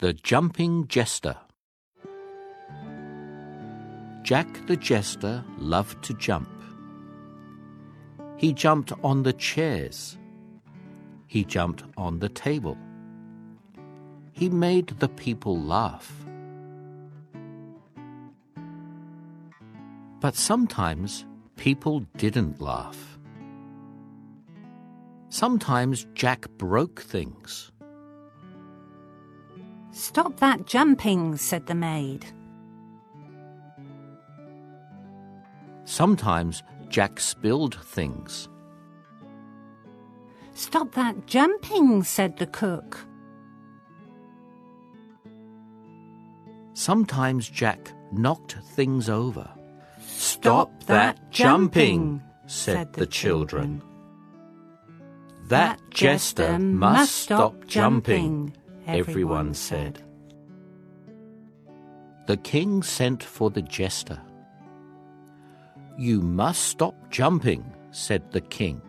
The Jumping Jester Jack the Jester loved to jump. He jumped on the chairs. He jumped on the table. He made the people laugh. But sometimes people didn't laugh. Sometimes Jack broke things. Stop that jumping, said the maid. Sometimes Jack spilled things. Stop that jumping, said the cook. Sometimes Jack knocked things over. Stop that jumping, said the children. That jester must stop jumping, everyone said. The king sent for the jester. You must stop jumping, said the king.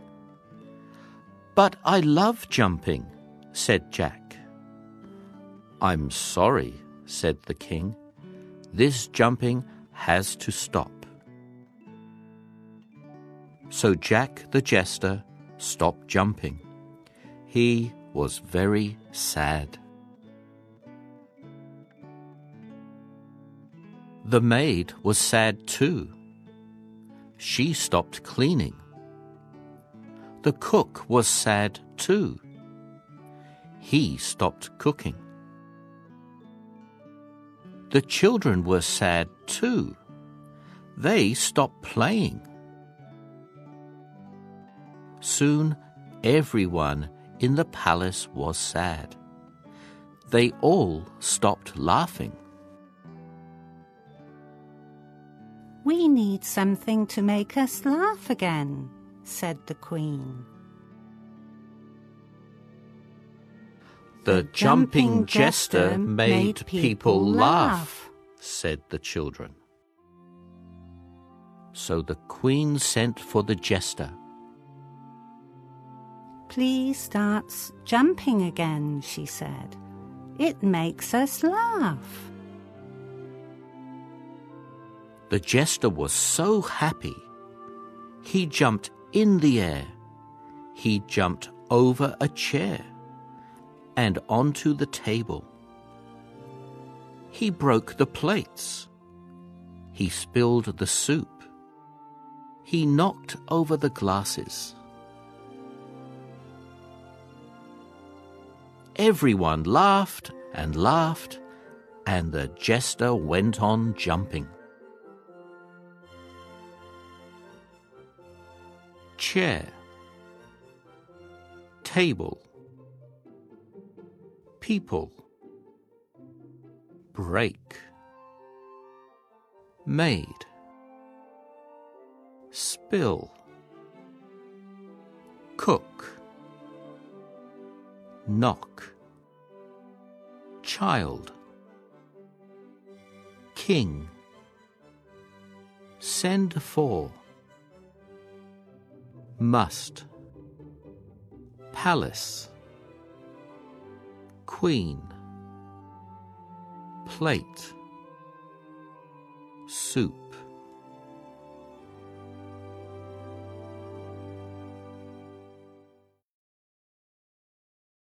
But I love jumping, said Jack. I'm sorry, said the king. This jumping has to stop. So Jack the jester stopped jumping. He was very sad. The maid was sad too. She stopped cleaning. The cook was sad too. He stopped cooking. The children were sad too. They stopped playing. Soon everyone in the palace was sad. They all stopped laughing. We need something to make us laugh again, said the Queen. The jumping jester made people laugh, said the children. So the Queen sent for the jester. Please start jumping again, she said. It makes us laugh. The jester was so happy. He jumped in the air. He jumped over a chair and onto the table. He broke the plates. He spilled the soup. He knocked over the glasses. Everyone laughed and laughed, and the jester went on jumping. Chair, table, people, break, made, spill, cook, knock, child, king, send for must, palace, queen, plate, soup.